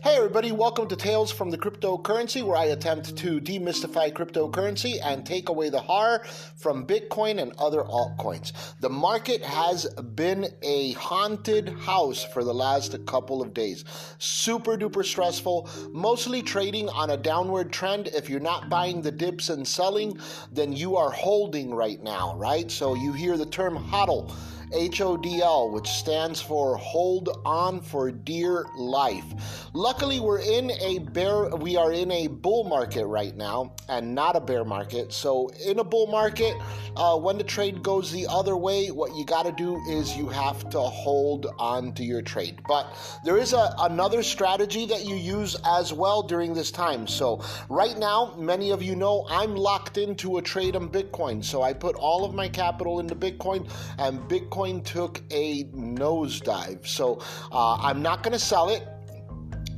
Hey, everybody, welcome to Tales from the Cryptocurrency, where I attempt to demystify cryptocurrency and take away the horror from Bitcoin and other altcoins. The market has been a haunted house for the last couple of days. Super duper stressful, mostly trading on a downward trend. If you're not buying the dips and selling, then you are holding right now, right? So you hear the term hodl. HODL, which stands for Hold On for Dear Life. Luckily, we're in a bear, we are in a bull market right now and not a bear market. So, in a bull market, uh, when the trade goes the other way, what you got to do is you have to hold on to your trade. But there is a, another strategy that you use as well during this time. So, right now, many of you know I'm locked into a trade on Bitcoin. So, I put all of my capital into Bitcoin, and Bitcoin Bitcoin took a nosedive. So uh, I'm not going to sell it.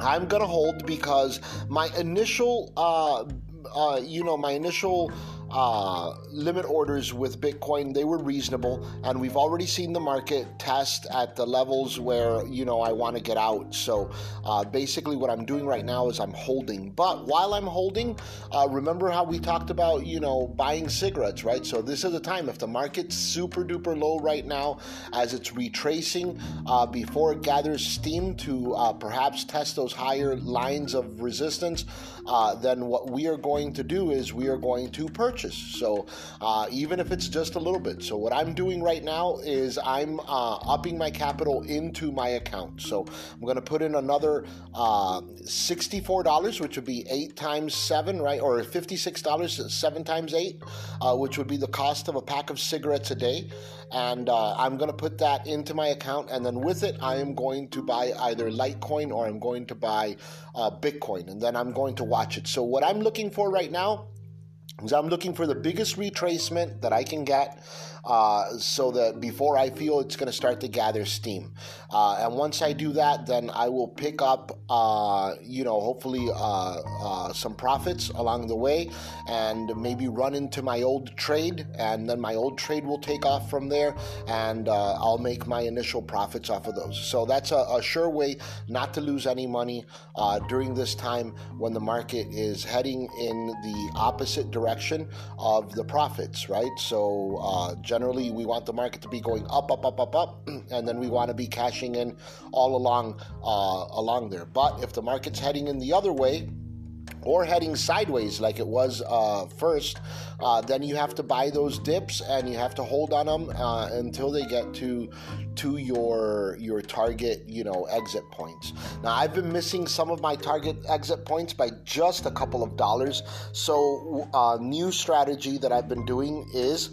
I'm going to hold because my initial, uh, uh, you know, my initial uh, limit orders with Bitcoin, they were reasonable, and we've already seen the market test at the levels where you know I want to get out. So uh, basically, what I'm doing right now is I'm holding. But while I'm holding, uh, remember how we talked about you know buying cigarettes, right? So this is the time if the market's super duper low right now, as it's retracing uh, before it gathers steam to uh, perhaps test those higher lines of resistance, uh, then what we are going to do is we are going to purchase purchase. So uh, even if it's just a little bit. So what I'm doing right now is I'm uh, upping my capital into my account. So I'm going to put in another uh, $64, which would be eight times seven, right? Or $56, seven times eight, uh, which would be the cost of a pack of cigarettes a day. And uh, I'm going to put that into my account. And then with it, I am going to buy either Litecoin or I'm going to buy uh, Bitcoin. And then I'm going to watch it. So what I'm looking for right now I'm looking for the biggest retracement that I can get uh, so that before I feel it's going to start to gather steam. Uh, and once I do that, then I will pick up, uh, you know, hopefully uh, uh, some profits along the way and maybe run into my old trade. And then my old trade will take off from there and uh, I'll make my initial profits off of those. So that's a, a sure way not to lose any money during this time when the market is heading in the opposite direction of the profits, right? So, generally we want the market to be going up, up, up, up, up, and then we want to be cashing in all along uh, along there. But if the market's heading in the other way, or heading sideways like it was uh, first, uh, then you have to buy those dips and you have to hold on them uh, until they get to to your your target you know exit points. Now I've been missing some of my target exit points by just a couple of dollars. So a uh, new strategy that I've been doing is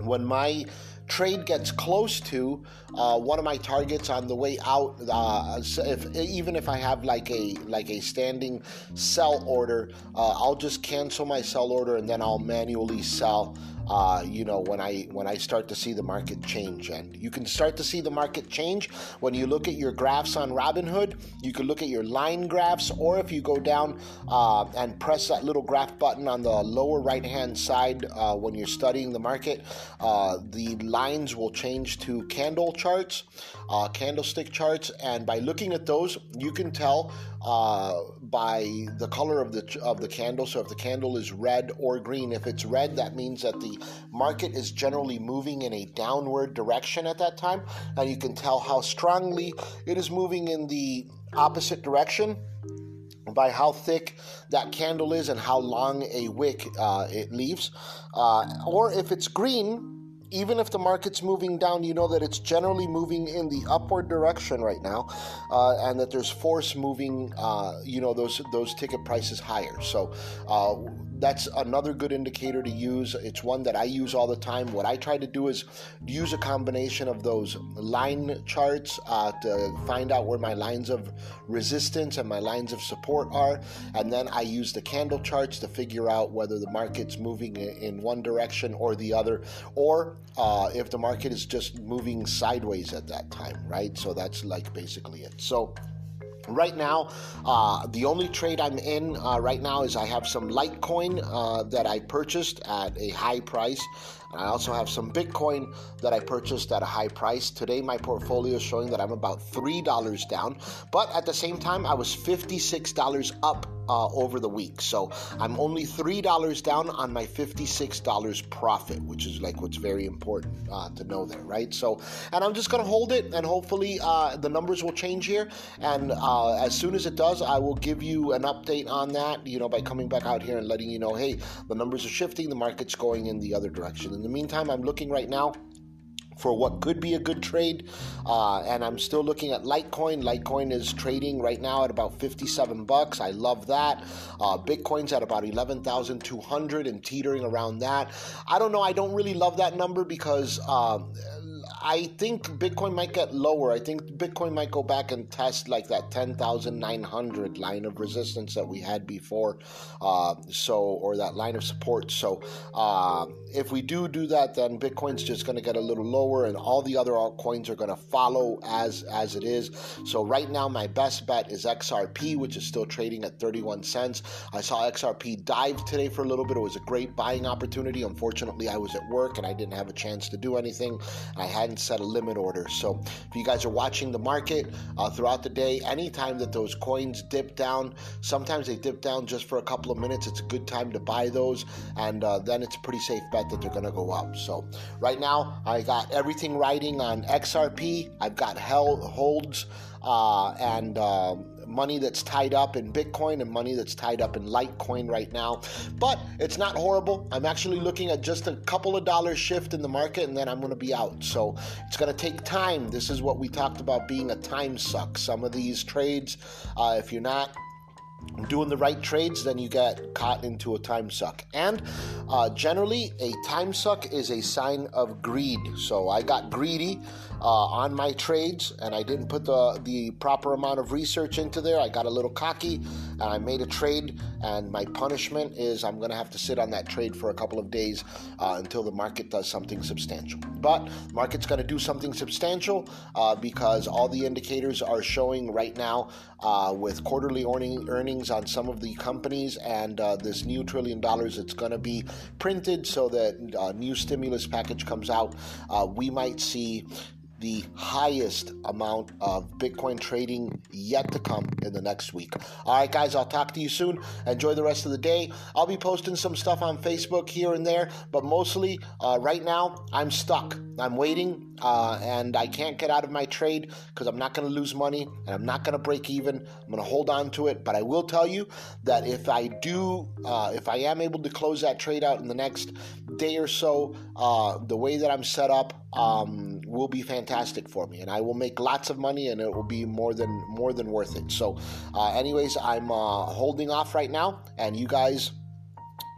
when my trade gets close to uh, one of my targets on the way out, uh, if, even if I have like a like a standing sell order, uh, I'll just cancel my sell order and then I'll manually sell uh, you know, when I when I start to see the market change. And you can start to see the market change when you look at your graphs on Robinhood. You can look at your line graphs, or if you go down uh, and press that little graph button on the lower right hand side uh, when you're studying the market, uh, the lines will change to candle charts, uh, candlestick charts, and by looking at those, you can tell uh, by the color of the of the candle. So if the candle is red or green, if it's red, that means that the market is generally moving in a downward direction at that time, and you can tell how strongly it is moving in the opposite direction by how thick that candle is and how long a wick uh, it leaves. Uh, or if it's green, even if the market's moving down, you know that it's generally moving in the upward direction right now, uh, and that there's force moving, uh, you know, those those ticket prices higher. So uh, that's another good indicator to use. It's one that I use all the time. What I try to do is use a combination of those line charts uh, to find out where my lines of resistance and my lines of support are, and then I use the candle charts to figure out whether the market's moving in one direction or the other, or uh, if the market is just moving sideways at that time, right? So that's like basically it. So Right now, uh, the only trade I'm in uh, right now is I have some Litecoin uh, that I purchased at a high price. I also have some Bitcoin that I purchased at a high price. Today, my portfolio is showing that I'm about $3 down, but at the same time, I was $56 up uh, over the week. So I'm only $3 down on my $56 profit, which is like what's very important uh, to know there, right? So, and I'm just going to hold it and hopefully uh, the numbers will change here. And uh, as soon as it does, I will give you an update on that, you know, by coming back out here and letting you know, hey, the numbers are shifting, the market's going in the other direction. In the meantime, I'm looking right now for what could be a good trade. Uh, and I'm still looking at Litecoin. Litecoin is trading right now at about 57 bucks. I love that. Uh, Bitcoin's at about 11,200 and teetering around that. I don't know. I don't really love that number because. Um, I think Bitcoin might get lower. I think Bitcoin might go back and test like that 10,900 line of resistance that we had before. Uh, so, or that line of support. So, uh, if we do do that, then Bitcoin's just going to get a little lower, and all the other altcoins are going to follow as as it is. So, right now, my best bet is XRP, which is still trading at 31 cents. I saw XRP dive today for a little bit. It was a great buying opportunity. Unfortunately, I was at work and I didn't have a chance to do anything. I hadn't set a limit order. So if you guys are watching the market uh, throughout the day, anytime that those coins dip down, sometimes they dip down just for a couple of minutes. It's a good time to buy those, and uh, then it's a pretty safe bet that they're going to go up. So right now, I got everything riding on XRP. I've got held holds uh, and. Um, money that's tied up in Bitcoin and money that's tied up in Litecoin right now. But it's not horrible. I'm actually looking at just a couple of dollars shift in the market and then I'm going to be out. So it's going to take time. This is what we talked about being a time suck. Some of these trades, uh, if you're not doing the right trades, then you get caught into a time suck. And uh, generally, a time suck is a sign of greed. So I got greedy uh, on my trades and I didn't put the, the proper amount of research into there. I got a little cocky and I made a trade, and my punishment is I'm to have to sit on that trade for a couple of days uh, until the market does something substantial. But market's to do something substantial uh, because all the indicators are showing right now uh, with quarterly earning, earnings on some of the companies and uh, this new trillion dollars that's going to be printed so that a uh, new stimulus package comes out. Uh, we might see the highest amount of Bitcoin trading yet to come in the next week. All right, guys, I'll talk to you soon. Enjoy the rest of the day. I'll be posting some stuff on Facebook here and there, but mostly uh, right now, I'm stuck. I'm waiting, uh, and I can't get out of my trade because I'm not going to lose money and I'm not going to break even. I'm going to hold on to it, but I will tell you that if I do, uh, if I am able to close that trade out in the next day or so, uh, the way that I'm set up um, will be fantastic for me, and I will make lots of money, and it will be more than more than worth it. So, uh, anyways, I'm uh, holding off right now, and you guys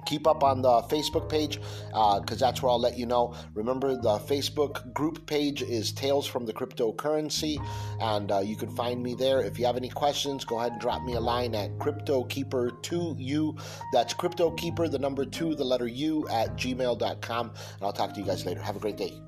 keep up on the Facebook page because uh, that's where I'll let you know. Remember, the Facebook group page is Tales from the Cryptocurrency, and uh, you can find me there. If you have any questions, go ahead and drop me a line at CryptoKeeper2U. That's CryptoKeeper, the number two, the letter U, at gmail.com. And I'll talk to you guys later. Have a great day.